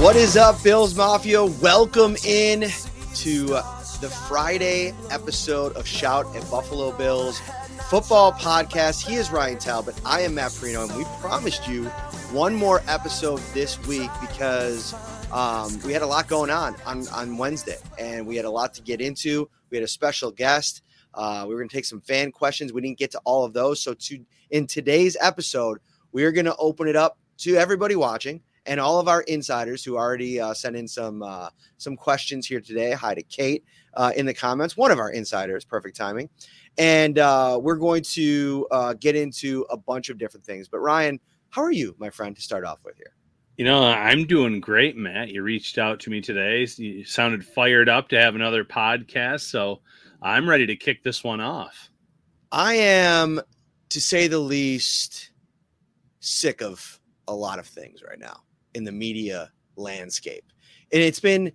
What is up, Bills Mafia? Welcome in to the Friday episode of Shout at Buffalo Bills football podcast. He is Ryan Talbot. I am Matt Parrino, and we promised you one more episode this week because um, we had a lot going on, on on Wednesday, and we had a lot to get into. We had a special guest. Uh, we were going to take some fan questions. We didn't get to all of those. So, to in today's episode, we are going to open it up to everybody watching and all of our insiders who already uh, sent in some uh, some questions here today. Hi to Kate uh, in the comments, one of our insiders. Perfect timing, and uh, we're going to uh, get into a bunch of different things. But Ryan, how are you, my friend, to start off with here? You know, I'm doing great, Matt. You reached out to me today. You sounded fired up to have another podcast, so I'm ready to kick this one off. I am, to say the least, sick of a lot of things right now in the media landscape. And it's been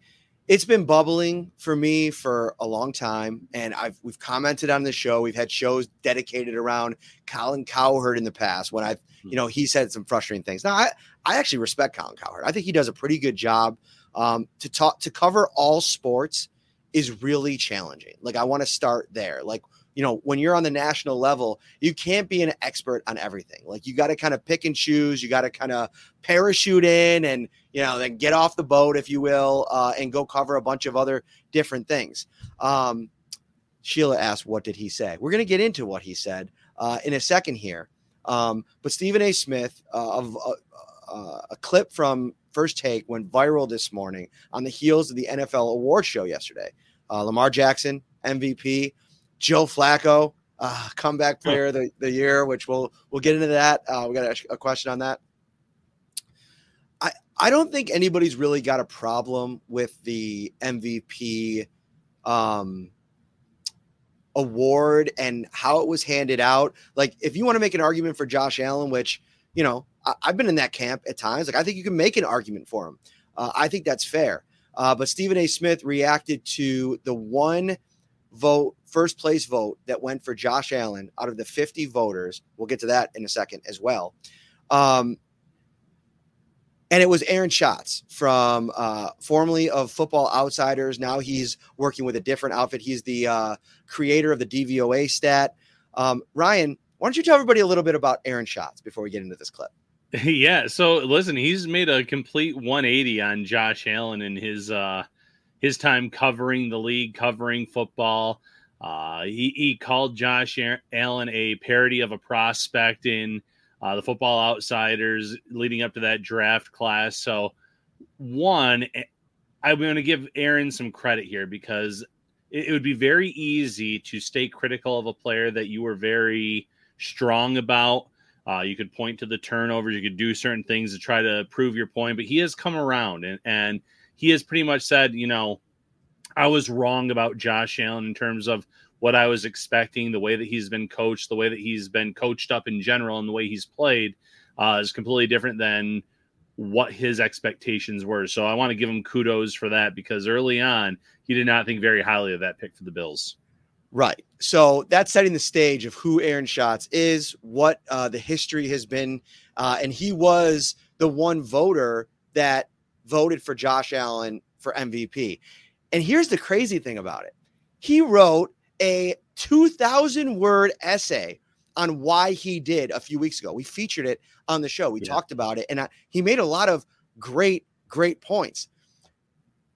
it's been bubbling for me for a long time and I've we've commented on the show. We've had shows dedicated around Colin Cowherd in the past when I've hmm. you know he said some frustrating things. Now I I actually respect Colin Cowherd. I think he does a pretty good job um, to talk to cover all sports is really challenging. Like I want to start there. Like you know, when you're on the national level, you can't be an expert on everything. Like you got to kind of pick and choose. You got to kind of parachute in and, you know, then get off the boat, if you will, uh, and go cover a bunch of other different things. Um, Sheila asked, What did he say? We're going to get into what he said uh, in a second here. Um, but Stephen A. Smith uh, of uh, uh, a clip from First Take went viral this morning on the heels of the NFL award show yesterday. Uh, Lamar Jackson, MVP. Joe Flacco, uh, comeback player of the, the year, which we'll we'll get into that. Uh, we got a, a, question on that. I I don't think anybody's really got a problem with the MVP um, award and how it was handed out. Like, if you want to make an argument for Josh Allen, which you know I, have been in that camp at times, like I think you can make an argument for him. Uh, I think that's fair. Uh, but Stephen A. Smith reacted to the one vote, first place vote that went for Josh Allen out of the 50 voters. We'll get to that in a second as well. Um, and it was Aaron Schatz from uh, formerly of Football Outsiders. Now he's working with a different outfit. He's the uh, creator of the DVOA stat. Um, Ryan, why don't you tell everybody a little bit about Aaron Schatz before we get into this clip? Yeah. So listen, he's made a complete 180 on Josh Allen and his uh, his time covering the league, covering football. Uh, he, he called Josh Allen a parody of a prospect in uh, the Football Outsiders leading up to that draft class. So, one, eh, I'm going to give Aaron some credit here because it, it would be very easy to stay critical of a player that you were very strong about. Uh, you could point to the turnovers, you could do certain things to try to prove your point, but he has come around and, and he has pretty much said, you know, I was wrong about Josh Allen in terms of what I was expecting, the way that he's been coached, the way that he's been coached up in general, and the way he's played. uh, is completely different than what his expectations were. So I want to give him kudos for that because early on he did not think very highly of that pick for the Bills. Right. So that's setting the stage of who Aaron Schatz is, what uh, the history has been, uh, and he was the one voter that voted for Josh Allen for MVP. And here's the crazy thing about it: he wrote a 2,000 word essay on why he did a few weeks ago. We featured it on the show. We yeah. talked about it, and I, he made a lot of great, great points.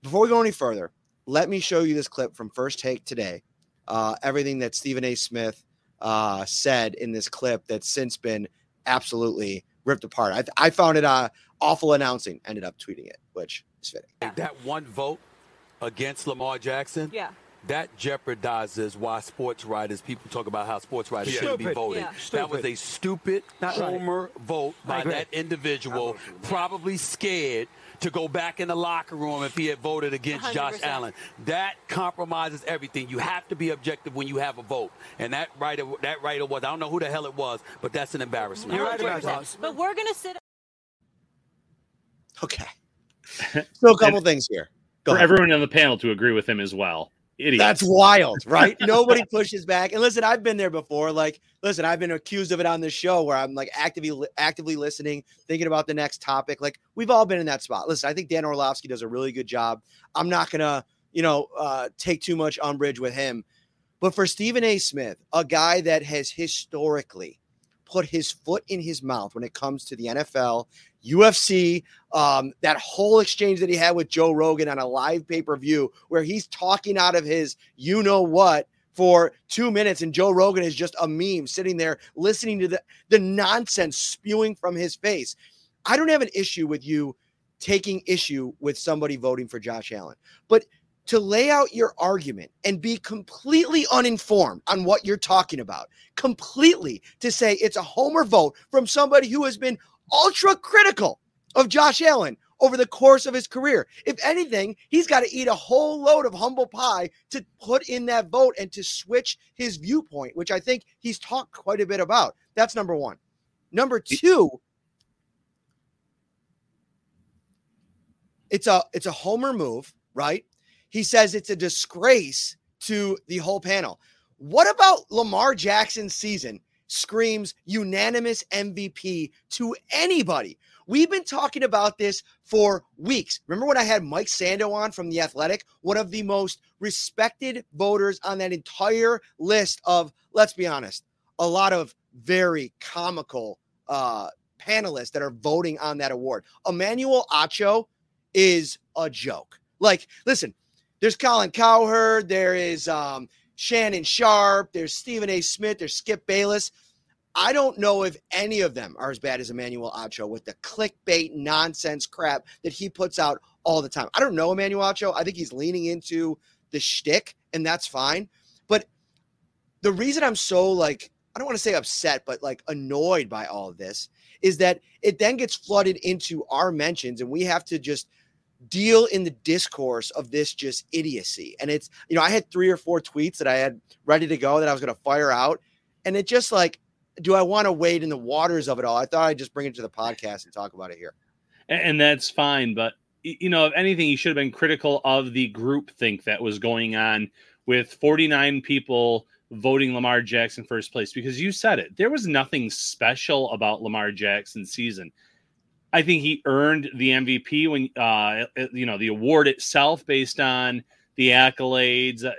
Before we go any further, let me show you this clip from First Take today. Uh, everything that Stephen A. Smith uh, said in this clip that's since been absolutely ripped apart. I, I found it uh, awful announcing. Ended up tweeting it, which is fitting. That one vote against Lamar Jackson. Yeah that jeopardizes why sports writers, people talk about how sports writers yeah. shouldn't be voting. Yeah. That was a stupid Not homer right. vote by that individual, probably scared to go back in the locker room if he had voted against 100%. Josh Allen. That compromises everything. You have to be objective when you have a vote. And that writer, that writer was, I don't know who the hell it was, but that's an embarrassment. You're right about that. But we're going to sit. Okay. So a couple things here. Go for ahead. everyone on the panel to agree with him as well. Idiots. That's wild, right? Nobody pushes back. And listen, I've been there before. Like, listen, I've been accused of it on this show where I'm like actively actively listening, thinking about the next topic. Like, we've all been in that spot. Listen, I think Dan Orlovsky does a really good job. I'm not gonna, you know, uh, take too much umbrage with him. But for Stephen A. Smith, a guy that has historically put his foot in his mouth when it comes to the NFL UFC, um, that whole exchange that he had with Joe Rogan on a live pay per view where he's talking out of his you know what for two minutes and Joe Rogan is just a meme sitting there listening to the, the nonsense spewing from his face. I don't have an issue with you taking issue with somebody voting for Josh Allen, but to lay out your argument and be completely uninformed on what you're talking about, completely to say it's a homer vote from somebody who has been ultra critical of Josh Allen over the course of his career. If anything, he's got to eat a whole load of humble pie to put in that vote and to switch his viewpoint, which I think he's talked quite a bit about. That's number one. Number two, it's a it's a homer move, right? He says it's a disgrace to the whole panel. What about Lamar Jackson's season screams unanimous MVP to anybody. We've been talking about this for weeks. Remember when I had Mike Sando on from The Athletic, one of the most respected voters on that entire list of, let's be honest, a lot of very comical uh, panelists that are voting on that award. Emmanuel Acho is a joke. Like, listen, there's Colin Cowherd, there is um, Shannon Sharpe, there's Stephen A. Smith, there's Skip Bayless. I don't know if any of them are as bad as Emmanuel Acho with the clickbait nonsense crap that he puts out all the time. I don't know Emmanuel Acho. I think he's leaning into the shtick, and that's fine. But the reason I'm so like, I don't want to say upset, but like annoyed by all of this is that it then gets flooded into our mentions, and we have to just deal in the discourse of this just idiocy. And it's, you know, I had three or four tweets that I had ready to go that I was going to fire out. And it just like, do I want to wade in the waters of it all? I thought I'd just bring it to the podcast and talk about it here. And that's fine. But, you know, if anything, you should have been critical of the group think that was going on with 49 people voting Lamar Jackson first place because you said it. There was nothing special about Lamar Jackson's season. I think he earned the MVP when uh, you know the award itself based on the accolades. Uh,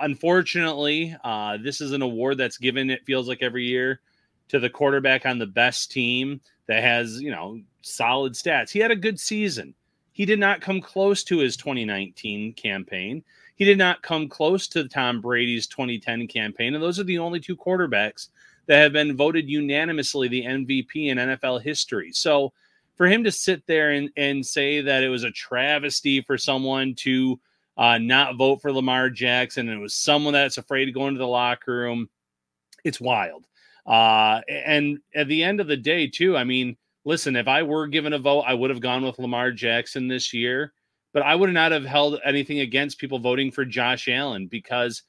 unfortunately, uh, this is an award that's given. It feels like every year to the quarterback on the best team that has you know solid stats. He had a good season. He did not come close to his 2019 campaign. He did not come close to Tom Brady's 2010 campaign. And those are the only two quarterbacks that have been voted unanimously the MVP in NFL history. So for him to sit there and, and say that it was a travesty for someone to uh, not vote for Lamar Jackson and it was someone that's afraid to go into the locker room, it's wild. Uh, and at the end of the day, too, I mean, listen, if I were given a vote, I would have gone with Lamar Jackson this year, but I would not have held anything against people voting for Josh Allen because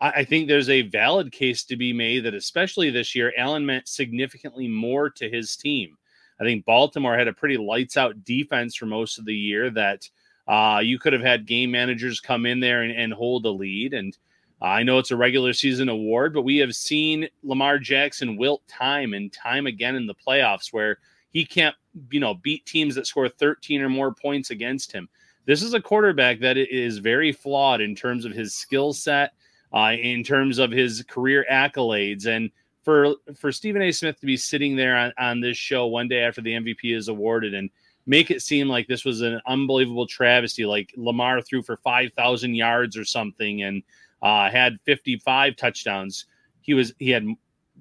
I, I think there's a valid case to be made that, especially this year, Allen meant significantly more to his team. I think Baltimore had a pretty lights out defense for most of the year that uh, you could have had game managers come in there and, and hold a lead. And uh, I know it's a regular season award, but we have seen Lamar Jackson wilt time and time again in the playoffs where he can't, you know, beat teams that score 13 or more points against him. This is a quarterback that is very flawed in terms of his skill set, uh, in terms of his career accolades, and for for Stephen A. Smith to be sitting there on, on this show one day after the MVP is awarded and make it seem like this was an unbelievable travesty, like Lamar threw for five thousand yards or something and uh, had fifty five touchdowns. He was he had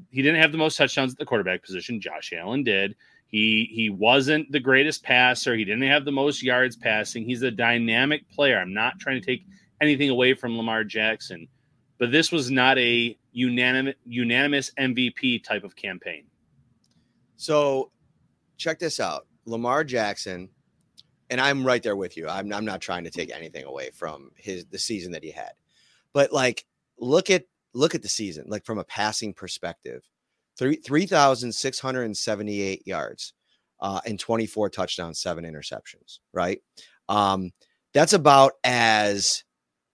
he didn't have the most touchdowns at the quarterback position. Josh Allen did. He he wasn't the greatest passer. He didn't have the most yards passing. He's a dynamic player. I'm not trying to take anything away from Lamar Jackson, but this was not a unanimous unanimous MVP type of campaign. So, check this out. Lamar Jackson, and I'm right there with you. I'm I'm not trying to take anything away from his the season that he had. But like look at look at the season, like from a passing perspective. Three three thousand six hundred and seventy-eight yards uh, and 24 touchdowns, seven interceptions, right? Um, that's about as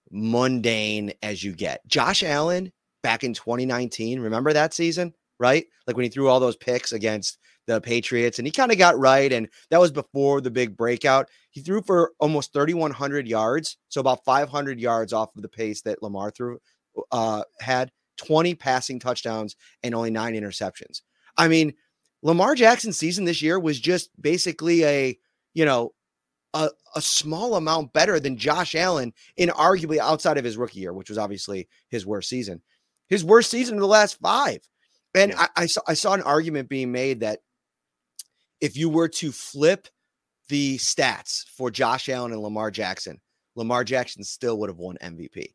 mundane as you get. Josh Allen back in 2019. Remember that season, right? Like when he threw all those picks against the Patriots and he kind of got right. And that was before the big breakout. He threw for almost 3,100 yards. So about 500 yards off of the pace that Lamar threw, uh, had 20 passing touchdowns and only nine interceptions. I mean, Lamar Jackson's season this year was just basically a, you know, a, a small amount better than Josh Allen in arguably outside of his rookie year, which was obviously his worst season his worst season of the last five. And yeah. I, I, saw I saw an argument being made that if you were to flip the stats for Josh Allen and Lamar Jackson, Lamar Jackson still would have won MVP,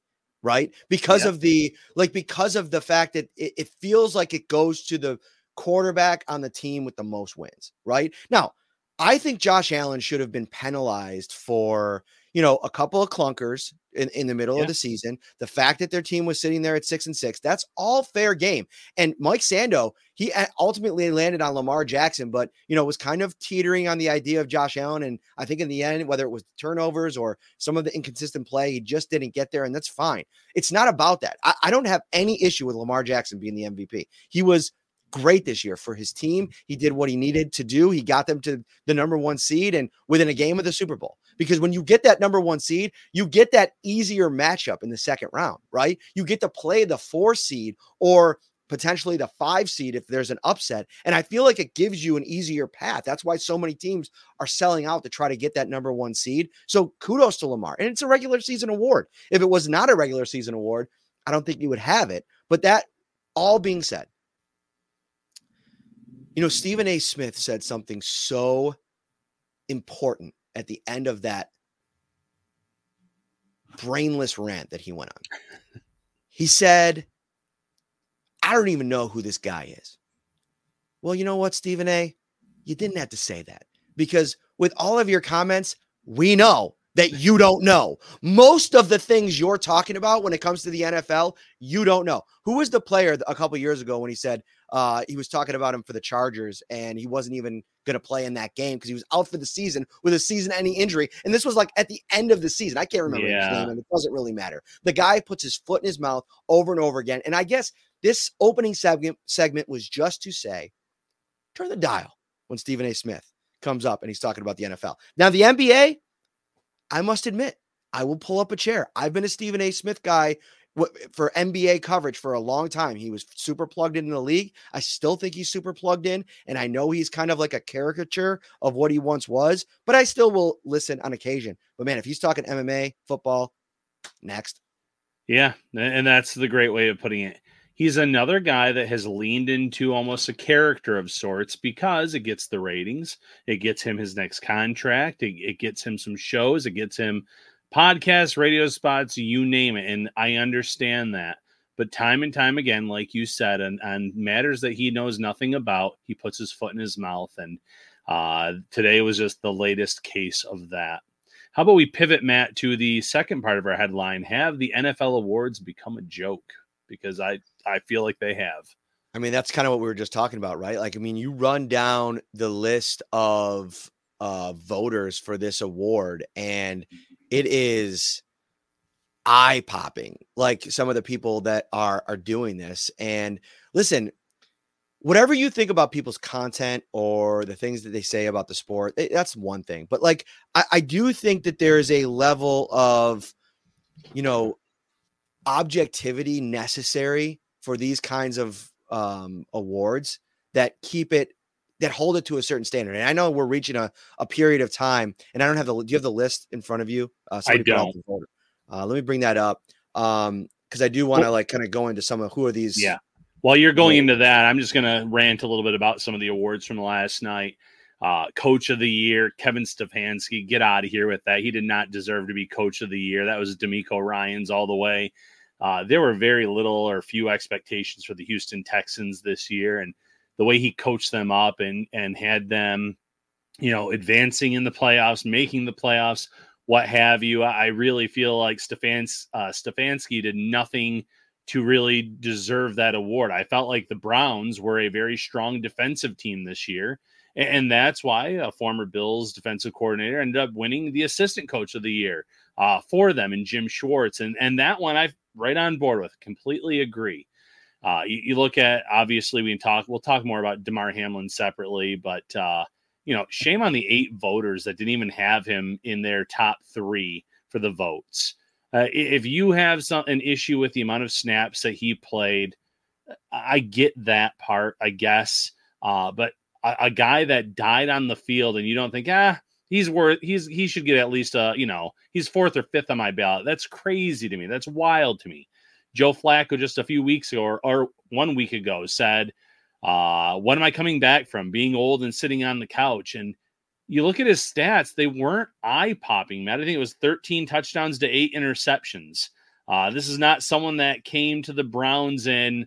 right? Because yeah. of the like because of the fact that it, it feels like it goes to the quarterback on the team with the most wins, right? Now, I think Josh Allen should have been penalized for you know, a couple of clunkers in, in the middle yeah. of the season. The fact that their team was sitting there at six and six, that's all fair game. And Mike Sando, he ultimately landed on Lamar Jackson, but you know, was kind of teetering on the idea of Josh Allen. And I think in the end, whether it was turnovers or some of the inconsistent play, he just didn't get there, and that's fine. It's not about that. I, I don't have any issue with Lamar Jackson being the MVP. He was great this year for his team. He did what he needed to do. He got them to the number one seed and within a game of the Super Bowl. Because when you get that number one seed, you get that easier matchup in the second round, right? You get to play the four seed or potentially the five seed if there's an upset. And I feel like it gives you an easier path. That's why so many teams are selling out to try to get that number one seed. So kudos to Lamar. And it's a regular season award. If it was not a regular season award, I don't think you would have it. But that all being said, you know, Stephen A. Smith said something so important at the end of that brainless rant that he went on. He said, I don't even know who this guy is. Well, you know what, Stephen A? You didn't have to say that because with all of your comments, we know that you don't know. Most of the things you're talking about when it comes to the NFL, you don't know. Who was the player a couple years ago when he said uh, he was talking about him for the Chargers and he wasn't even going to play in that game because he was out for the season with a season-ending injury, and this was like at the end of the season. I can't remember yeah. his name, and it doesn't really matter. The guy puts his foot in his mouth over and over again, and I guess this opening segment segment was just to say, turn the dial when Stephen A. Smith comes up and he's talking about the NFL. Now the NBA I must admit, I will pull up a chair. I've been a Stephen A. Smith guy for NBA coverage for a long time. He was super plugged in the league. I still think he's super plugged in, and I know he's kind of like a caricature of what he once was, but I still will listen on occasion. But man, if he's talking MMA, football, next. Yeah, and that's the great way of putting it he's another guy that has leaned into almost a character of sorts because it gets the ratings, it gets him his next contract, it, it gets him some shows, it gets him podcasts, radio spots, you name it. And I understand that. But time and time again, like you said, and on matters that he knows nothing about, he puts his foot in his mouth. And uh, today was just the latest case of that. How about we pivot, Matt, to the second part of our headline? Have the NFL awards become a joke? Because I I feel like they have. I mean, that's kind of what we were just talking about, right? Like, I mean, you run down the list of uh, voters for this award, and it is eye popping. Like some of the people that are are doing this, and listen, whatever you think about people's content or the things that they say about the sport, eh, that's one thing. But like, I, I do think that there is a level of, you know, objectivity necessary for these kinds of um, awards that keep it that hold it to a certain standard. And I know we're reaching a, a period of time, and I don't have the. Do you have the list in front of you? Uh, I don't. Uh, let me bring that up um, because I do want to like kind of go into some of who are these. Yeah. While you're going into that, I'm just going to rant a little bit about some of the awards from last night. Uh, coach of the year, Kevin Stefanski. Get out of here with that. He did not deserve to be coach of the year. That was DeMeco Ryans all the way. Uh, there were very little or few expectations for the Houston Texans this year, and the way he coached them up and and had them, you know, advancing in the playoffs, making the playoffs, what have you. I really feel like Stefans uh, Stefanski did nothing to really deserve that award. I felt like the Browns were a very strong defensive team this year. And that's why a former Bills defensive coordinator ended up winning the assistant coach of the year uh, for them and Jim Schwartz. And, and that one I right on board with. Completely agree. Uh, you, you, look at obviously we can talk. We'll talk more about Damar Hamlin separately, but uh, you know, shame on the eight voters that didn't even have him in their top three for the votes. Uh, if you have some an issue with the amount of snaps that he played, I get that part, I guess. Uh, but a, a, guy that died on the field and you don't think, ah, he's worth he's he should get at least a you know he's fourth or fifth on my ballot. That's crazy to me. That's wild to me. Joe Flacco just a few weeks ago or, or one week ago said, uh, "What am I coming back from? Being old and sitting on the couch." And you look at his stats; they weren't eye popping, Matt. I think it was 13 touchdowns to eight interceptions. Uh, this is not someone that came to the Browns and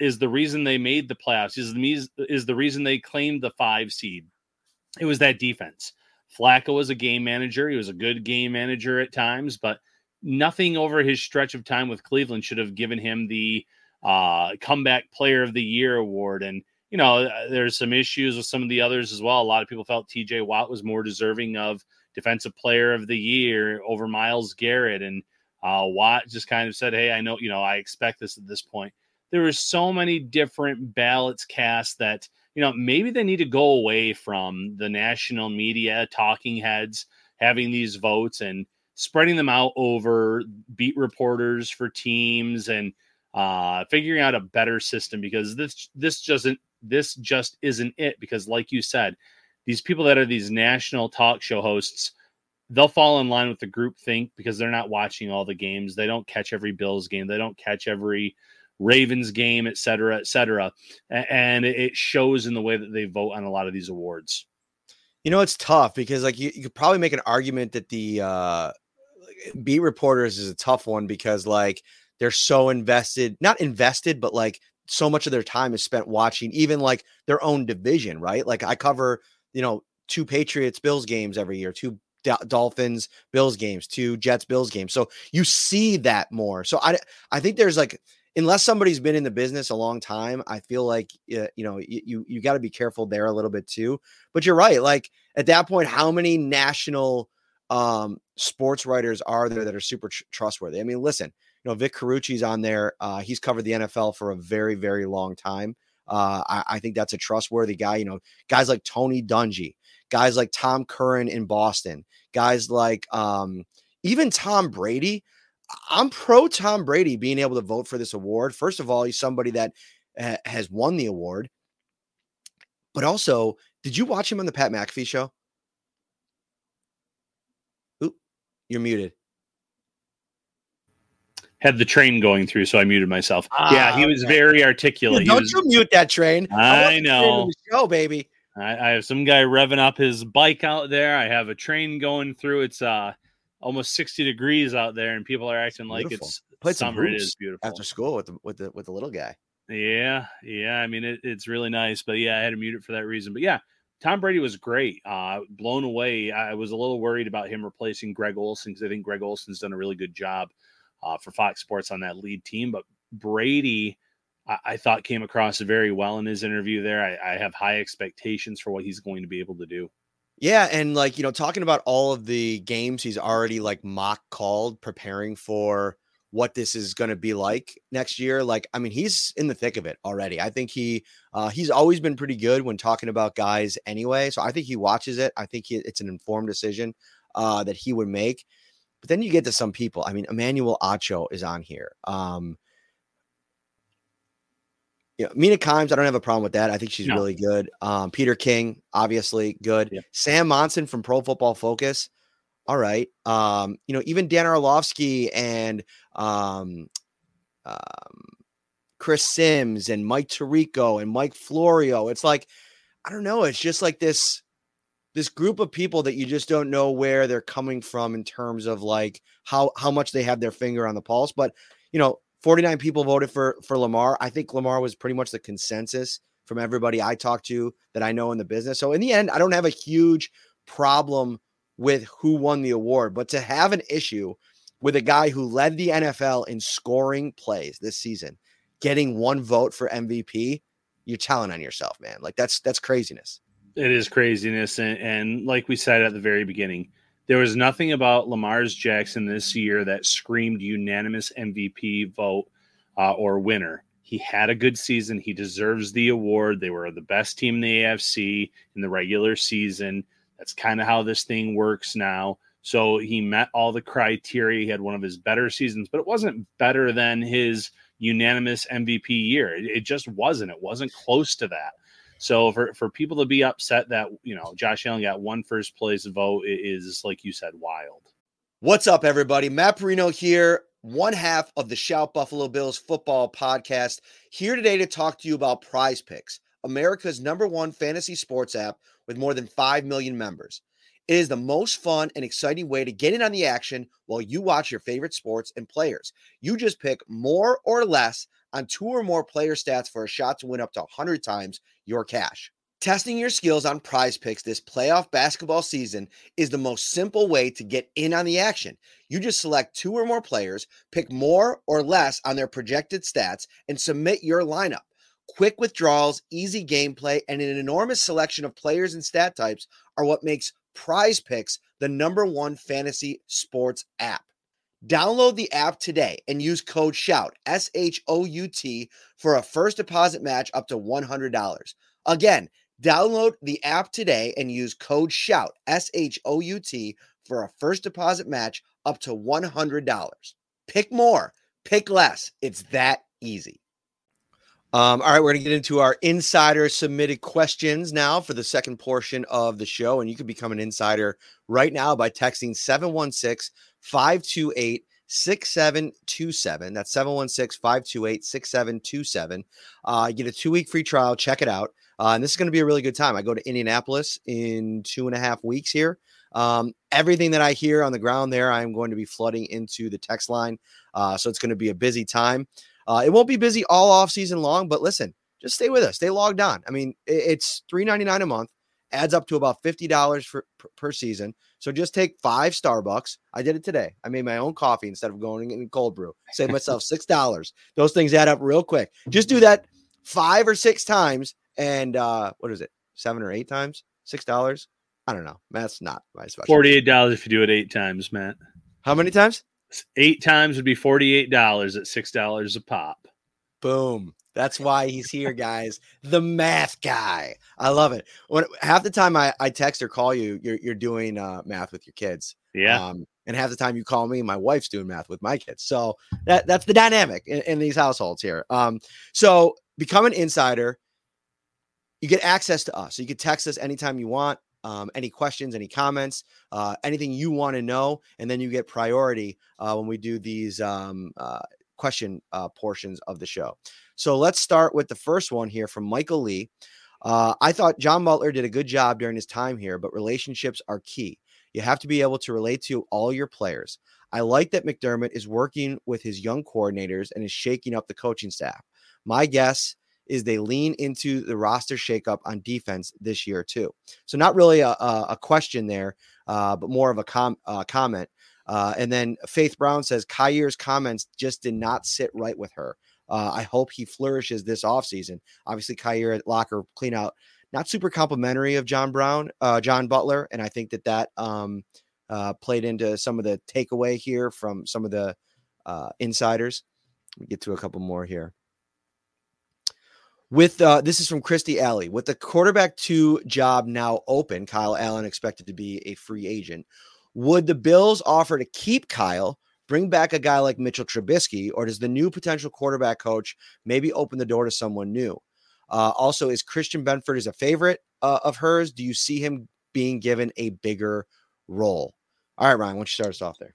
is the reason they made the playoffs. Is the is the reason they claimed the five seed. It was that defense. Flacco was a game manager. He was a good game manager at times, but nothing over his stretch of time with Cleveland should have given him the uh, comeback player of the year award. And, you know, uh, there's some issues with some of the others as well. A lot of people felt TJ Watt was more deserving of defensive player of the year over Myles Garrett. And uh, Watt just kind of said, Hey, I know, you know, I expect this at this point. There were so many different ballots cast that you know, maybe they need to go away from the national media talking heads having these votes and spreading them out over beat reporters for teams and uh, figuring out a better system because this this isn't this just isn't it because like you said these people that are these national talk show hosts they'll fall in line with the group think because they're not watching all the games they don't catch every bills game they don't catch every Ravens game, et cetera, et cetera. And it shows in the way that they vote on a lot of these awards. You know, it's tough because like you, you could probably make an argument that the uh beat reporters is a tough one because like they're so invested, not invested, but like so much of their time is spent watching even like their own division, right? Like I cover, you know, two Patriots Bills games every year, two Dolphins Bills games, two Jets Bills games. So you see that more. So I I think there's like unless somebody's been in the business a long time, I feel like you know you you got to be careful there a little bit too. But you're right. Like at that point, how many national um, sports writers are there that are super tr- trustworthy? I mean, listen, you know, Vic Carucci's on there. Uh, he's covered the NFL for a very very long time. Uh, I, I think that's a trustworthy guy. You know, guys like Tony Dungy, guys like Tom Curran in Boston, guys like um, even Tom Brady. I'm pro Tom Brady being able to vote for this award. First of all, he's somebody that ha- has won the award. But also, did you watch him on the Pat McAfee show? You're muted. Had the train going through, so I muted myself. Ah, yeah, he was okay. very articulate. don't was, you mute that train? I, I know. show, baby. I, I have some guy revving up his bike out there. I have a train going through. It's uh almost 60 degrees out there and people are acting like beautiful. it's Played summer. It is beautiful. After school with the with the with the little guy. Yeah, yeah. I mean, it, it's really nice, but yeah, I had to mute it for that reason. But yeah, Tom Brady was great. Uh, blown away. I was a little worried about him replacing Greg Olsen because I think Greg Olsen's done a really good job uh, for Fox Sports on that lead team. But Brady I, I thought came across very well in his interview there. I, I have high expectations for what he's going to be able to do. Yeah, and like you know, talking about all of the games he's already like mock called, preparing for what this is going to be like next year. Like, I mean, he's in the thick of it already. I think he uh, he's always been pretty good when talking about guys anyway. So I think he watches it. I think he, it's an informed decision uh, that he would make. But then you get to some people. I mean, Emmanuel Acho is on here. Um, you know, Mina Kimes, I don't have a problem with that. I think she's no. really good. Um, Peter King, obviously good. Yeah. Sam Monson from Pro Football Focus. All right. Um, you know, even Dan Orlovsky and um, um, Chris Sims and Mike Tirico and Mike Florio. It's like, I don't know. It's just like this this group of people that you just don't know where they're coming from in terms of like how how much they have their finger on the pulse. But you know, 49 people voted for for Lamar. I think Lamar was pretty much the consensus from everybody I talked to that I know in the business. So in the end, I don't have a huge problem with who won the award, but to have an issue with a guy who led the NFL in scoring plays this season, getting one vote for MVP, you're telling on yourself, man. Like that's that's craziness. It is craziness, and, and like we said at the very beginning, there was nothing about Lamar's Jackson this year that screamed unanimous MVP vote uh, or winner. He had a good season. He deserves the award. They were the best team in the AFC in the regular season. That's kind of how this thing works now. So he met all the criteria. He had one of his better seasons, but it wasn't better than his unanimous MVP year. It, it, just wasn't. It wasn't close to that. So for, for people to be upset that you know Josh Allen got one first place vote is like you said, wild. What's up, everybody? Matt Parrino here, one half of the Shout Buffalo Bills football podcast, here today to talk to you about Prize Picks, America's number one fantasy sports app with more than 5 million members. It is the most fun and exciting way to get in on the action while you watch your favorite sports and players. You just pick more or less on two or more player stats for a shot to win up to 100 times your cash. Testing your skills on prize picks this playoff basketball season is the most simple way to get in on the action. You just select two or more players, pick more or less on their projected stats, and submit your lineup. Quick withdrawals, easy gameplay, and an enormous selection of players and stat types are what makes Prize Picks the number one fantasy sports app. Download the app today and use code SHOUT, S H O U T, for a first deposit match up to $100. Again, download the app today and use code SHOUT, S H O U T, for a first deposit match up to $100. Pick more, pick less. It's that easy. Um, all right, we're going to get into our insider submitted questions now for the second portion of the show. And you can become an insider right now by texting 716 528 6727. That's 716 528 6727. Uh, you get a two week free trial. Check it out. Uh, and this is going to be a really good time. I go to Indianapolis in two and a half weeks here. Um, everything that I hear on the ground there, I'm going to be flooding into the text line. Uh, so it's going to be a busy time. Uh, it won't be busy all off season long, but listen, just stay with us. Stay logged on. I mean, it's three ninety nine a month, adds up to about fifty dollars for per season. So just take five Starbucks. I did it today. I made my own coffee instead of going in cold brew. Save myself six dollars. Those things add up real quick. Just do that five or six times, and uh, what is it? Seven or eight times? Six dollars? I don't know. That's not my special. Forty-eight dollars if you do it eight times, Matt. How many times? Eight times would be $48 at $6 a pop. Boom. That's why he's here, guys. the math guy. I love it. When half the time I, I text or call you, you're you're doing uh, math with your kids. Yeah. Um, and half the time you call me, my wife's doing math with my kids. So that that's the dynamic in, in these households here. Um, so become an insider. You get access to us. So you can text us anytime you want um, any questions, any comments, uh, anything you want to know, and then you get priority uh, when we do these um, uh, question uh, portions of the show. So let's start with the first one here from Michael Lee. Uh, I thought John Butler did a good job during his time here, but relationships are key. You have to be able to relate to all your players. I like that McDermott is working with his young coordinators and is shaking up the coaching staff. My guess is they lean into the roster shakeup on defense this year too. So not really a, a question there, uh, but more of a com- uh, comment. Uh, and then Faith Brown says Kaiir's comments just did not sit right with her. Uh, I hope he flourishes this offseason. Obviously, Kaiir Locker clean out, not super complimentary of John Brown, uh, John Butler, and I think that that um, uh, played into some of the takeaway here from some of the insiders. We get to a couple more here. With uh, this is from Christy Alley. With the quarterback two job now open, Kyle Allen expected to be a free agent. Would the Bills offer to keep Kyle, bring back a guy like Mitchell Trubisky, or does the new potential quarterback coach maybe open the door to someone new? Uh, also, is Christian Benford is a favorite uh, of hers? Do you see him being given a bigger role? All right, Ryan, why don't you start us off there?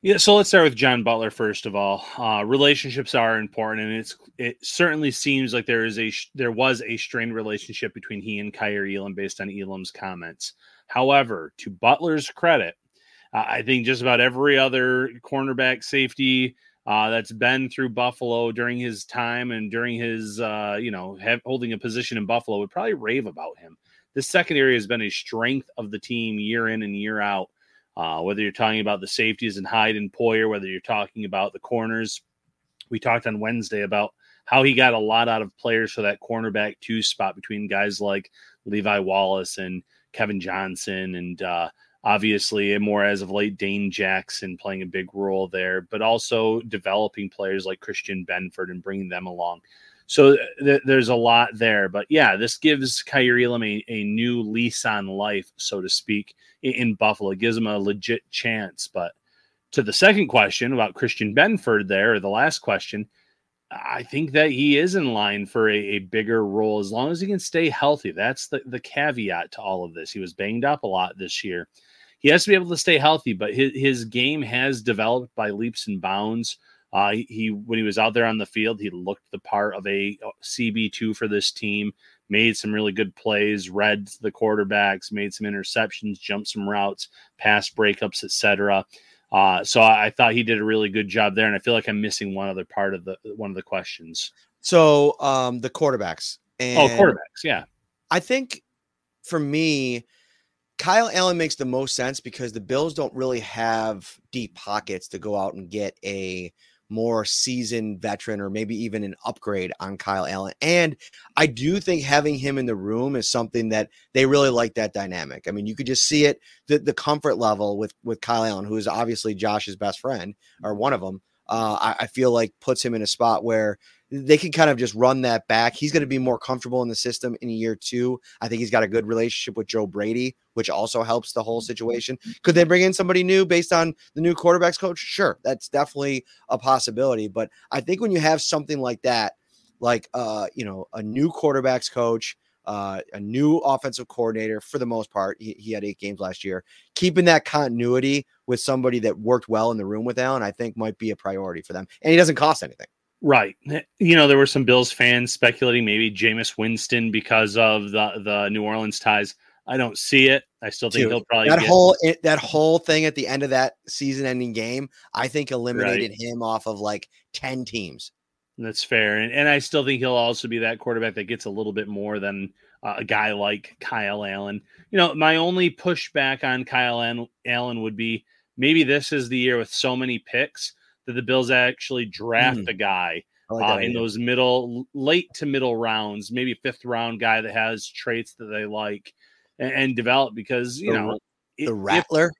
Yeah, so let's start with John Butler first of all. Uh, relationships are important, and it's it certainly seems like there is a there was a strained relationship between he and Kaiir Elam based on Elam's comments. However, to Butler's credit, uh, I think just about every other cornerback safety uh, that's been through Buffalo during his time and during his uh, you know have, holding a position in Buffalo would probably rave about him. This secondary has been a strength of the team year in and year out. Uh, whether you're talking about the safeties and Hyde and Poyer, whether you're talking about the corners, we talked on Wednesday about how he got a lot out of players for that cornerback two spot between guys like Levi Wallace and Kevin Johnson, and uh, obviously more as of late Dane Jackson playing a big role there, but also developing players like Christian Benford and bringing them along. So uh, th- there's a lot there, but yeah, this gives Kaiir Elam a, a new lease on life, so to speak, in, in Buffalo. It gives him a legit chance. But to the second question about Christian Benford, there, or the last question, I think that he is in line for a, a, bigger role as long as he can stay healthy. That's the, the caveat to all of this. He was banged up a lot this year. He has to be able to stay healthy, but his, his game has developed by leaps and bounds. Uh, he when he was out there on the field, he looked the part of a uh, CB two for this team. Made some really good plays, read the quarterbacks, made some interceptions, jumped some routes, pass breakups, etc. Uh, so I, I, thought he did a really good job there, and I feel like I'm missing one other part of the one of the questions. So um, the quarterbacks. Oh, and oh, quarterbacks, yeah. I think for me, Kyle Allen makes the most sense because the Bills don't really have deep pockets to go out and get a more seasoned veteran or maybe even an upgrade on Kyle Allen. And I do think having him in the room is something that they really like that dynamic. I mean, you could just see it the, the comfort level with with Kyle Allen, who is obviously Josh's best friend or one of them. Uh, I, I feel like puts him in a spot where they can kind of just run that back. He's going to be more comfortable in the system in year two. I think he's got a good relationship with Joe Brady, which also helps the whole situation. Could they bring in somebody new based on the new quarterbacks coach? Sure, that's definitely a possibility. But I think when you have something like that, like uh, you know, a new quarterbacks coach, uh, a new offensive coordinator for the most part. He, he, had eight games last year. Keeping that continuity with somebody that worked well in the room with Allen, I think might be a priority for them. And he doesn't cost anything. Right. You know, there were some Bills fans speculating maybe Jameis Winston because of the the New Orleans ties. I don't see it. I still think Dude, he'll probably that get... whole that whole thing at the end of that season-ending game. I think eliminated right. him off of like ten teams. That's fair, and and I still think he'll also be that quarterback that gets a little bit more than uh, a guy like Kyle Allen. You know, my only pushback on Kyle Allen would be maybe this is the year with so many picks that the Bills actually draft mm. a guy like uh, in those middle, late to middle rounds, maybe fifth round guy that has traits that they like and, and develop because you the, know the Rattler.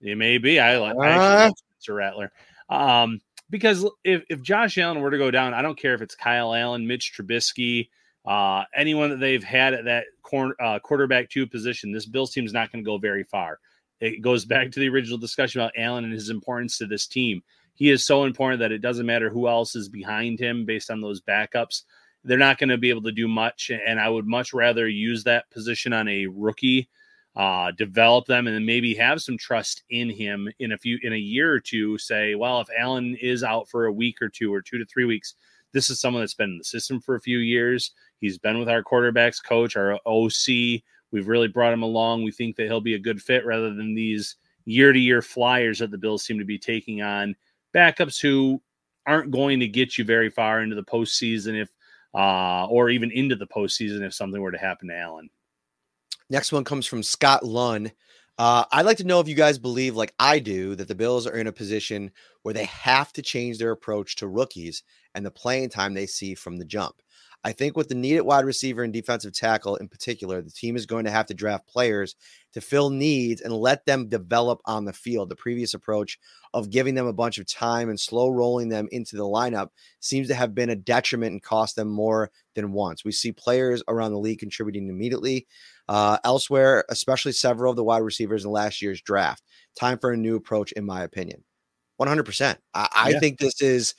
It, it may be. I like uh, Spencer Rattler. Um, because if, if Josh Allen were to go down, I don't care if it's Kyle Allen, Mitch Trubisky, uh, anyone that they've had at that corner, uh, quarterback two position, this Bills team is not going to go very far. It goes back to the original discussion about Allen and his importance to this team he is so important that it doesn't matter who else is behind him based on those backups. They're not going to be able to do much. And I would much rather use that position on a rookie, uh, develop them, and then maybe have some trust in him in a few in a year or two. Say, well, if Allen is out for a week or two or two to three weeks, this is someone that's been in the system for a few years. He's been with our quarterbacks coach, our OC. We've really brought him along. We think that he'll be a good fit rather than these year to year flyers that the Bills seem to be taking on backups who aren't going to get you very far into the postseason if, uh, or even into the postseason if something were to happen to Allen. Next one comes from Scott Lunn. Uh, I'd like to know if you guys believe, like I do, that the Bills are in a position where they have to change their approach to rookies and the playing time they see from the jump. I think with the needed wide receiver and defensive tackle in particular, the team is going to have to draft players to fill needs and let them develop on the field. The previous approach of giving them a bunch of time and slow rolling them into the lineup seems to have been a detriment and cost them more than once. We see players around the league contributing immediately. Uh, elsewhere, especially several of the wide receivers in last year's draft. Time for a new approach, in my opinion. 100%. I, I yeah. think this is,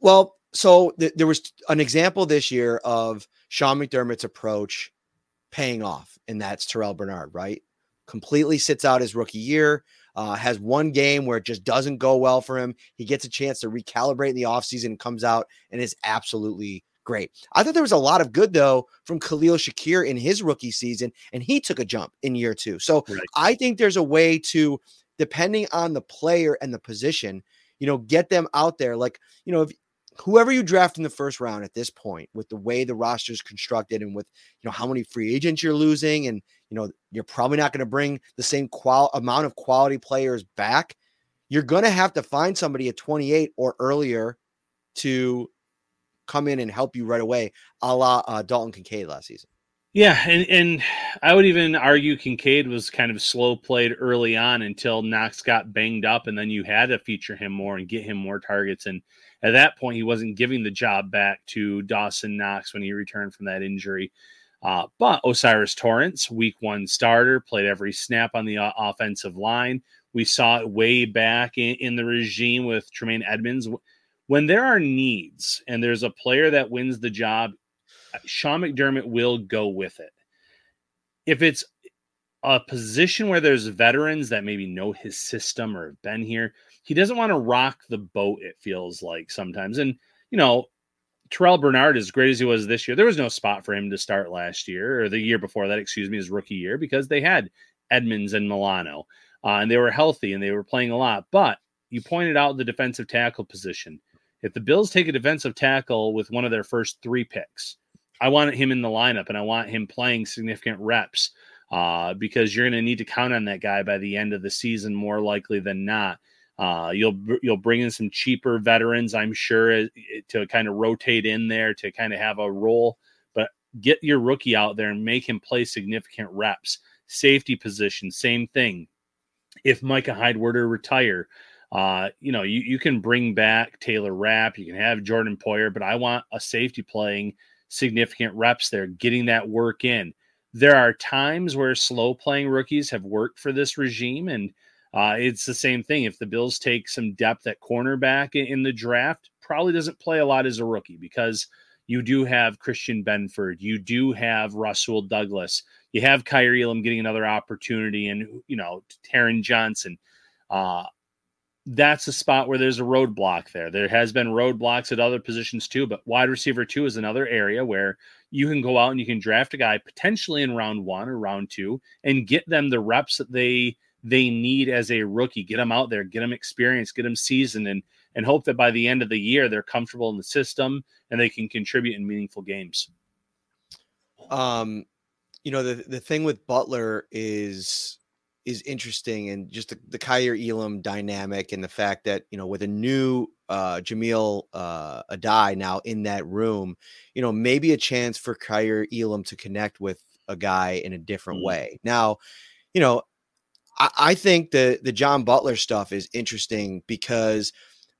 well, so th- there was an example this year of Sean McDermott's approach paying off, and that's Terrell Bernard, right? Completely sits out his rookie year, uh, has one game where it just doesn't go well for him. He gets a chance to recalibrate in the offseason, comes out and is absolutely great. I thought there was a lot of good, though, from Khalil Shakir in his rookie season, and he took a jump in year two. So right. I think there's a way to, depending on the player and the position, you know, get them out there. Like, you know, if whoever you draft in the first round at this point, with the way the roster is constructed and with you know how many free agents you're losing, and you know you're probably not going to bring the same qual amount of quality players back. You're going to have to find somebody at 28 or earlier to come in and help you right away, a la uh, Dalton Kincaid last season. Yeah, and and I would even argue Kincaid was kind of slow played early on until Knox got banged up, and then you had to feature him more and get him more targets. And at that point, he wasn't giving the job back to Dawson Knox when he returned from that injury. Uh, but O'Cyrus Torrence, week one starter, played every snap on the offensive line. We saw it way back in, in the regime with Tremaine Edmunds. When there are needs and there's a player that wins the job, Sean McDermott will go with it. If it's a position where there's veterans that maybe know his system or have been here, he doesn't want to rock the boat, it feels like sometimes. And, you know, Terrell Bernard, as great as he was this year, there was no spot for him to start last year or the year before that, excuse me, his rookie year, because they had Edmunds and Milano uh, and they were healthy and they were playing a lot. But you pointed out the defensive tackle position. If the Bills take a defensive tackle with one of their first three picks, I want him in the lineup and I want him playing significant reps uh, because you're going to need to count on that guy by the end of the season more likely than not. Uh, you'll you'll bring in some cheaper veterans, I'm sure, eh, eh, to kind of rotate in there to kind of have a role. But get your rookie out there and make him play significant reps. Safety position, same thing. If Micah Hyde were to retire, uh, you know, you, you can bring back Taylor Rapp, you can have Jordan Poyer, but I want a safety playing significant reps there, getting that work in. There are times where slow playing rookies have worked for this regime, and uh, it's the same thing. If the Bills take some depth at cornerback in, the draft, probably doesn't play a lot as a rookie because you do have Christian Benford, you do have Rasul Douglas, you have Kaiir Elam getting another opportunity, and you know Taron Johnson. Uh, that's a spot where there's a roadblock there. There has been roadblocks at other positions too, but wide receiver two is another area where you can go out and you can draft a guy potentially in round one or round two and get them the reps that they they need as a rookie. Get them out there, get them experience, get them seasoned, and and hope that by the end of the year they're comfortable in the system and they can contribute in meaningful games. Um, you know the the thing with Butler is is interesting and just the, the Elam dynamic and the fact that, you know, with a new uh, Jahmile uh, Addae now in that room, you know, maybe a chance for Kaiir Elam to connect with a guy in a different mm. way. Now, you know, I, I think the the John Butler stuff is interesting because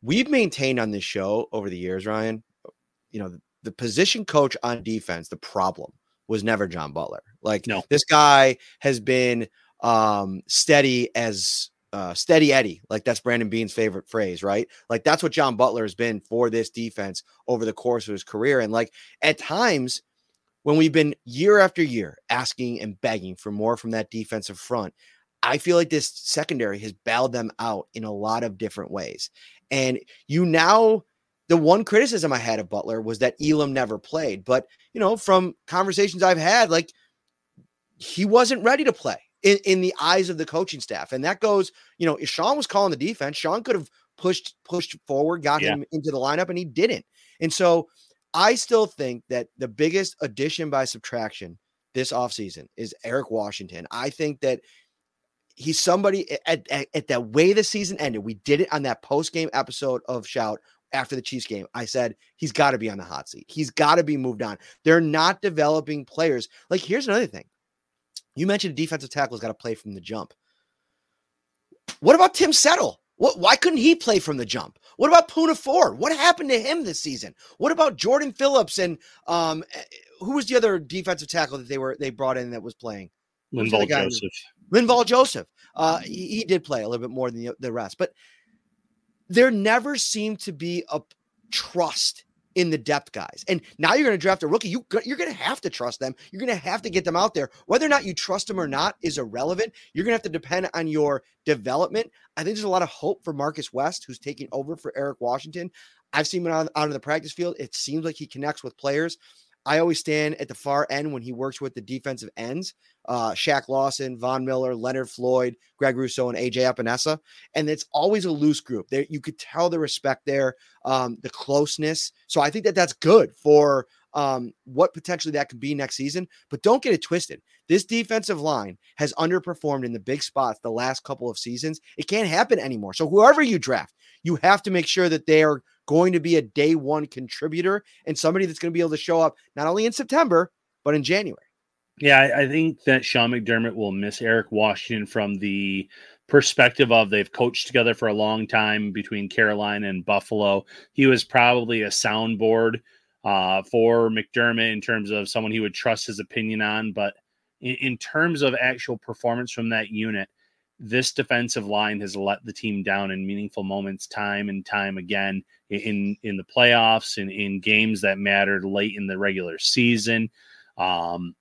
we've maintained on this show over the years, Ryan, you know, the, the position coach on defense, the problem was never John Butler. Like no. this guy has been um, steady as uh, steady Eddie. Like that's Brandon Beane's favorite phrase, right? Like that's what John Butler has been for this defense over the course of his career. And like at times when we've been year after year asking and begging for more from that defensive front, I feel like this secondary has bailed them out in a lot of different ways. And you now, the one criticism I had of Butler was that Elam never played. But, you know, from conversations I've had, like he wasn't ready to play in, in the eyes of the coaching staff. And that goes, you know, if Sean was calling the defense, Sean could have pushed pushed forward, got yeah. him into the lineup, and he didn't. And so I still think that the biggest addition by subtraction this offseason is Eric Washington. I think that he's somebody at, at, at that way the season ended. We did it on that post game episode of Shout after the Chiefs game. I said he's got to be on the hot seat. He's got to be moved on. They're not developing players. Like here's another thing. You mentioned a defensive tackle's got to play from the jump. What about Tim Settle? What, why couldn't he play from the jump? What about Poona Ford? What happened to him this season? What about Jordan Phillips and um, eh, who was the other defensive tackle that they were they brought in that was playing? Linval Joseph. Linval Joseph. Uh, he, he, did play a little bit more than the, the rest, but there never seemed to be a trust in the depth guys. And now you're going to draft a rookie. You, you're going to have to trust them. You're going to have to get them out there. Whether or not you trust them or not is irrelevant. You're going to have to depend on your development. I think there's a lot of hope for Marcus West, who's taking over for Eric Washington. I've seen him out, out of the practice field. It seems like he connects with players. I always stand at the far end when he works with the defensive ends, uh, Shaq Lawson, Von Miller, Leonard Floyd, Greg Rousseau, and AJ Epenesa. And it's always a loose group. You could tell the respect there, um, the closeness. So I think that that's good for um, what potentially that could be next season. But don't get it twisted. This defensive line has underperformed in the big spots the last couple of seasons. It can't happen anymore. So whoever you draft, you have to make sure that they are going to be a day one contributor and somebody that's going to be able to show up not only in September, but in January. Yeah, I, I think that Sean McDermott will miss Eric Washington from the perspective of they've coached together for a long time between Carolina and Buffalo. He was probably a soundboard uh, for McDermott in terms of someone he would trust his opinion on. But in, in terms of actual performance from that unit, this defensive line has let the team down in meaningful moments time and time again in in the playoffs and in games that mattered late in the regular season. Um,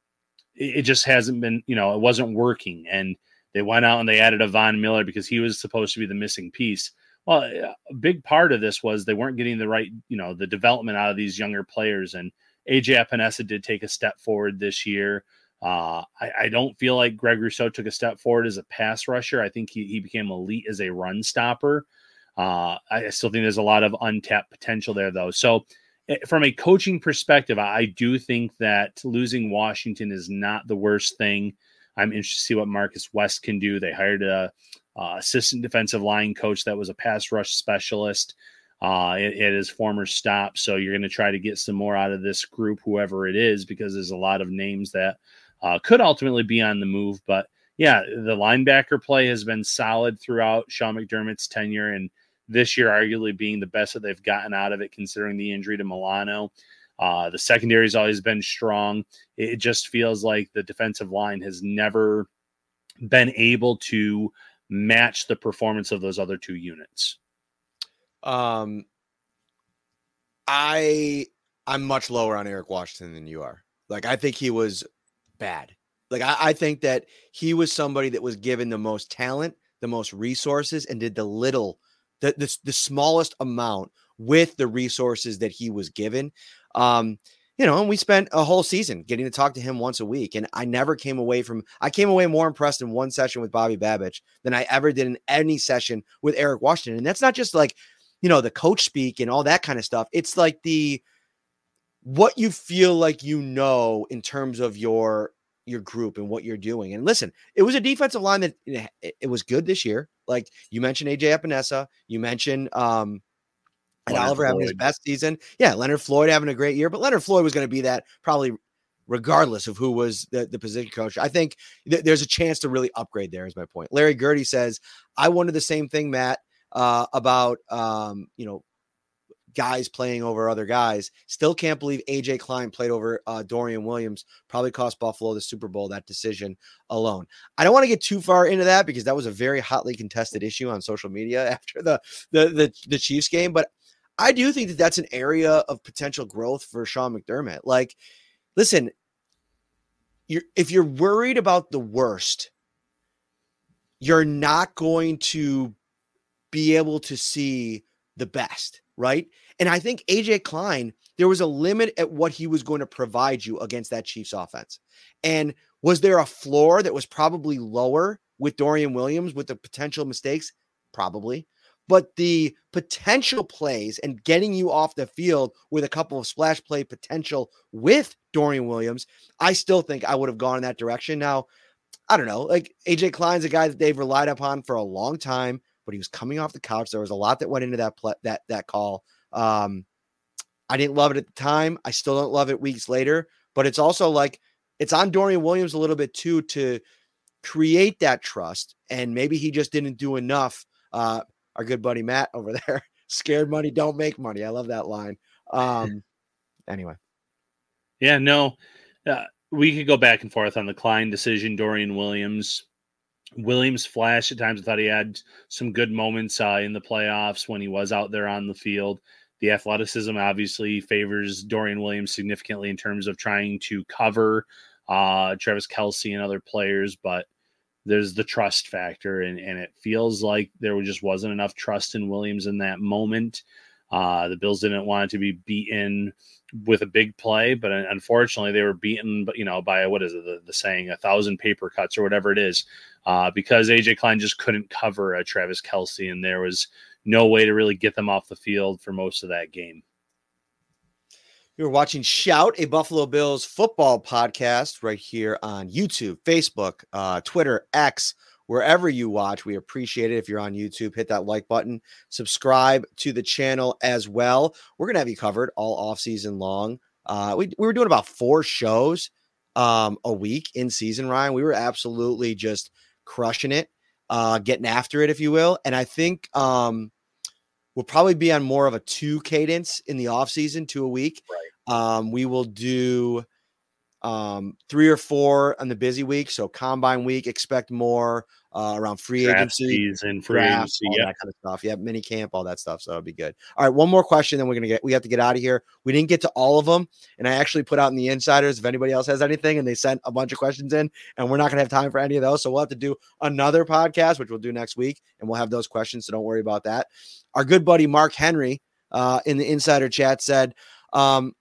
it, it, just hasn't been, you know, it wasn't working. And they went out and they added a Von Miller because he was supposed to be the missing piece. Well, a big part of this was they weren't getting the right, you know, the development out of these younger players. And AJ Epenesa did take a step forward this year. Uh, I, I, don't feel like Greg Rousseau took a step forward as a pass rusher. I think he, he became elite as a run stopper. Uh, I still think there's a lot of untapped potential there, though. So, from a coaching perspective, I do think that losing Washington is not the worst thing. I'm interested to see what Marcus West can do. They hired a, a assistant defensive line coach that was a pass rush specialist uh, at, at his former stop. So you're going to try to get some more out of this group, whoever it is, because there's a lot of names that uh, could ultimately be on the move. But yeah, the linebacker play has been solid throughout Sean McDermott's tenure, and this year arguably being the best that they've gotten out of it, considering the injury to Milano. Uh, the secondary has always been strong. It just feels like the defensive line has never been able to match the performance of those other two units. Um, I I'm much lower on Eric Washington than you are. Like I think he was bad. Like I, I think that he was somebody that was given the most talent, the most resources, and did the little, the the, the smallest amount with the resources that he was given. Um, you know, and we spent a whole season getting to talk to him once a week. And I never came away from, I came away more impressed in one session with Bobby Babich than I ever did in any session with Eric Washington. And that's not just like, you know, the coach speak and all that kind of stuff. It's like the, what you feel like you know in terms of your your group and what you're doing. And listen, it was a defensive line that it, it was good this year. Like you mentioned, AJ Epenesa, you mentioned um, and Oliver Floyd. having his best season. Yeah, Leonard Floyd having a great year, but Leonard Floyd was going to be that probably regardless of who was the, the position coach. I think th- there's a chance to really upgrade there, is my point. Larry Gerty says, I wonder the same thing, Matt, uh, about, um, you know, guys playing over other guys. Still can't believe AJ Klein played over uh, Dorian Williams. Probably cost Buffalo the Super Bowl, that decision alone. I don't want to get too far into that because that was a very hotly contested issue on social media after the, the, the, the Chiefs game. But I do think that that's an area of potential growth for Sean McDermott. Like, listen, you're, if you're worried about the worst, you're not going to be able to see the best, right? And I think AJ Klein, there was a limit at what he was going to provide you against that Chiefs offense. And was there a floor that was probably lower with Dorian Williams with the potential mistakes? Probably but the potential plays and getting you off the field with a couple of splash play potential with Dorian Williams, I still think I would have gone in that direction. Now, I don't know. Like AJ Klein's a guy that they've relied upon for a long time, but he was coming off the couch. There was a lot that went into that pl- that that call. Um, I didn't love it at the time. I still don't love it weeks later. But it's also like it's on Dorian Williams a little bit too to create that trust, and maybe he just didn't do enough. Uh, our good buddy Matt over there, scared money don't make money. I love that line. Um, anyway, yeah, no, uh, we could go back and forth on the Klein decision, Dorian Williams. Williams flash at times. I thought he had some good moments uh, in the playoffs when he was out there on the field. The athleticism obviously favors Dorian Williams significantly in terms of trying to cover uh, Travis Kelce and other players, but there's the trust factor, and, and it feels like there just wasn't enough trust in Williams in that moment. Uh, the Bills didn't want it to be beaten with a big play, but unfortunately they were beaten, but you know, by what is it, the, the saying, a thousand paper cuts or whatever it is, uh, because AJ Klein just couldn't cover a Travis Kelce, and there was no way to really get them off the field for most of that game. You're watching Shout, a Buffalo Bills football podcast, right here on YouTube, Facebook, uh, Twitter, X, wherever you watch. We appreciate it. If you're on YouTube, hit that like button, subscribe to the channel as well. We're gonna have you covered all off season long. Uh, we, we were doing about four shows um, a week in season, Ryan. We were absolutely just crushing it, uh, getting after it, if you will. And I think um, we'll probably be on more of a two cadence in the off season, two a week. Right. Um, we will do um, three or four on the busy week. So combine week, expect more uh, around free Draft agency, season, free agency, all yeah. that kind of stuff. Yeah, mini camp, all that stuff. So it'll be good. All right, one more question, then we're gonna get. We have to get out of here. We didn't get to all of them, and I actually put out in the insiders if anybody else has anything, and they sent a bunch of questions in, and we're not gonna have time for any of those. So we'll have to do another podcast, which we'll do next week, and we'll have those questions. So don't worry about that. Our good buddy Mark Henry uh, in the insider chat said. Um,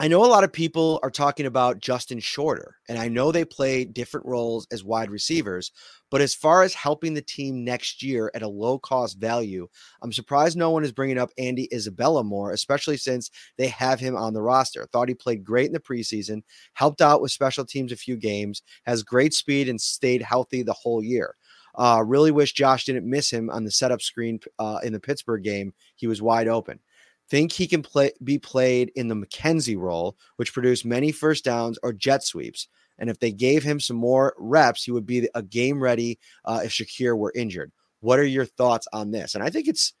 I know a lot of people are talking about Justin Shorter, and I know they play different roles as wide receivers. But as far as helping the team next year at a low cost value, I'm surprised no one is bringing up Andy Isabella more, especially since they have him on the roster. Thought he played great in the preseason, helped out with special teams a few games, has great speed, and stayed healthy the whole year. Uh, really wish Josh didn't miss him on the setup screen uh, in the Pittsburgh game. He was wide open think he can play be played in the McKenzie role, which produced many first downs or jet sweeps. And if they gave him some more reps, he would be a game ready uh, if Shakir were injured. What are your thoughts on this? And I think it's,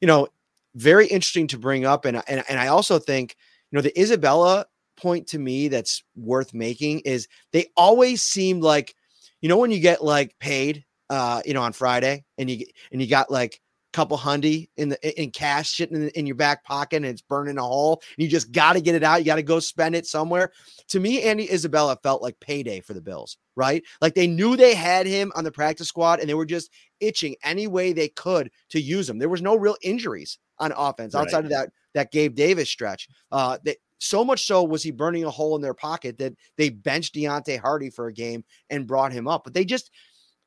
you know, very interesting to bring up. And, and, and I also think, you know, the Isabella point to me that's worth making is they always seem like, you know, when you get like paid, uh, you know, on Friday and you and you got like couple hundy in the in cash sitting in, in, your back pocket and it's burning a hole. you just got to get it out. You got to go spend it somewhere. To me, Andy Isabella felt like payday for the Bills, right? Like they knew they had him on the practice squad and they were just itching any way they could to use him. There was no real injuries on offense outside right. of that that Gabe Davis stretch. Uh, they, so much so was he burning a hole in their pocket that they benched Deonte Harty for a game and brought him up. But they just,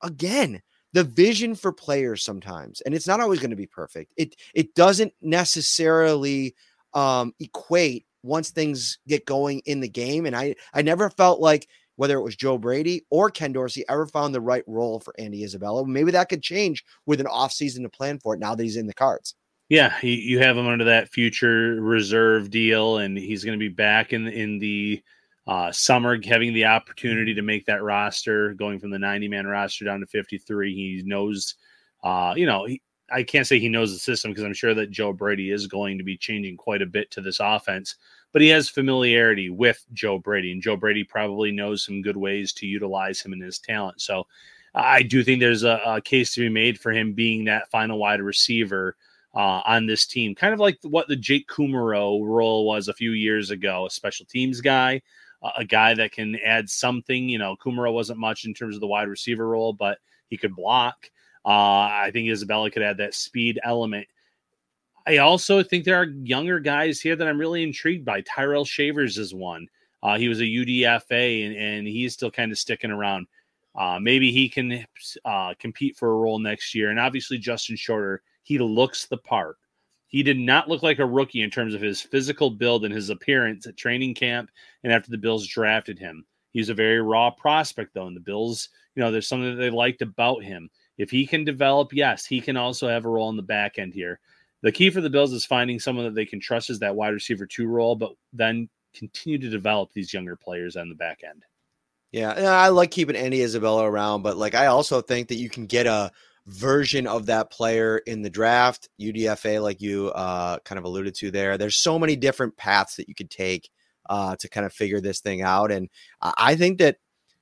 again, the vision for players sometimes, and it's not always going to be perfect. It it doesn't necessarily um, equate once things get going in the game. And I I never felt like whether it was Joe Brady or Ken Dorsey ever found the right role for Andy Isabella. Maybe that could change with an offseason to plan for it now that he's in the cards. Yeah, he, you have him under that future reserve deal, and he's going to be back in in the uh, Summer having the opportunity to make that roster, going from the 90 man roster down to 53. He knows, uh, you know, he, I can't say he knows the system because I'm sure that Joe Brady is going to be changing quite a bit to this offense, but he has familiarity with Joe Brady, and Joe Brady probably knows some good ways to utilize him and his talent. So I do think there's a, a case to be made for him being that final wide receiver. Uh, on this team, kind of like what the Jake Kumerow role was a few years ago, a special teams guy, a guy that can add something. You know, Kumerow wasn't much in terms of the wide receiver role, but he could block. Uh, I think Isabella could add that speed element. I also think there are younger guys here that I'm really intrigued by. Tyrell Shavers is one. Uh, he was a UDFA and, and he's still kind of sticking around. Uh, maybe he can uh, compete for a role next year. And obviously, Justin Shorter, he looks the part. He did not look like a rookie in terms of his physical build and his appearance at training camp and after the Bills drafted him. He's a very raw prospect, though, and the Bills, you know, there's something that they liked about him. If he can develop, yes, he can also have a role in the back end here. The key for the Bills is finding someone that they can trust as that wide receiver two role, but then continue to develop these younger players on the back end. Yeah, I like keeping Andy Isabella around, but like I also think that you can get a version of that player in the draft, UDFA, like you uh, kind of alluded to there. There's so many different paths that you could take uh, to kind of figure this thing out, and I think that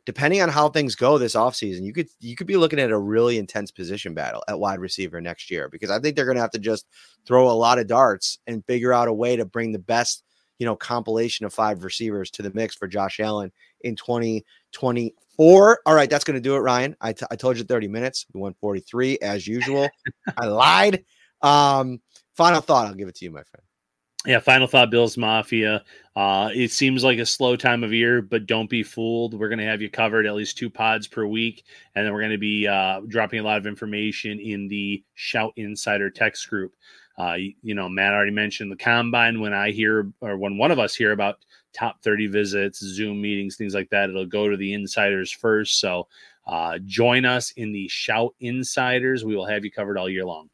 depending on how things go this offseason, you could you could be looking at a really intense position battle at wide receiver next year because I think they're going to have to just throw a lot of darts and figure out a way to bring the best you know compilation of five receivers to the mix for Josh Allen in 2024. All right, that's going to do it, Ryan. I, t- I told you 30 minutes. We went 43 as usual. I lied. Um, final thought. I'll give it to you, my friend. Yeah, final thought, Bills Mafia. Uh, it seems like a slow time of year, but don't be fooled. We're going to have you covered at least two pods per week, and then we're going to be uh, dropping a lot of information in the Shout Insider text group. Uh, you, know, Matt already mentioned the combine. When I hear, or when one of us hear about top 30 visits, Zoom meetings, things like that, it'll go to the insiders first. So uh, join us in the Shout Insiders. We will have you covered all year long.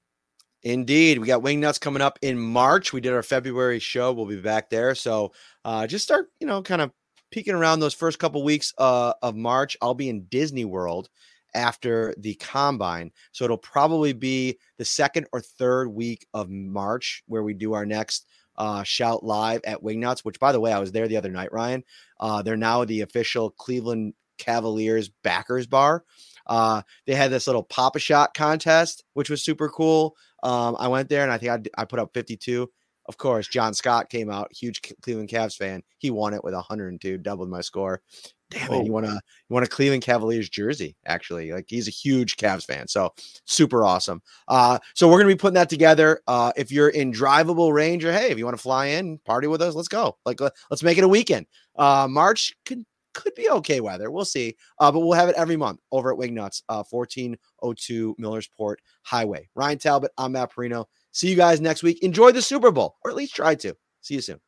Indeed. We got Wingnuts coming up in March. We did our February show. We'll be back there. So uh, just start, you know, kind of peeking around those first couple weeks uh, of March. I'll be in Disney World after the combine. So it'll probably be the second or third week of March where we do our next uh, shout live at Wingnuts, which by the way, I was there the other night, Ryan. Uh, they're now the official Cleveland Cavaliers backers bar. Uh, they had this little pop a Shot contest, which was super cool. Um, I went there and I think I, I put up 52. Of course, John Scott came out, huge Cleveland Cavs fan. He won it with 102, doubled my score. Damn it, you want to you want a Cleveland Cavaliers jersey? Actually, like he's a huge Cavs fan, so super awesome. Uh, so we're gonna be putting that together. Uh, if you're in drivable range, or hey, if you want to fly in, party with us, let's go. Like let, us make it a weekend. Uh, March could could be okay weather. We'll see. Uh, but we'll have it every month over at Wingnuts, uh, 1402 Millersport Highway. Ryan Talbot, I'm Matt Parrino. See you guys next week. Enjoy the Super Bowl, or at least try to. See you soon.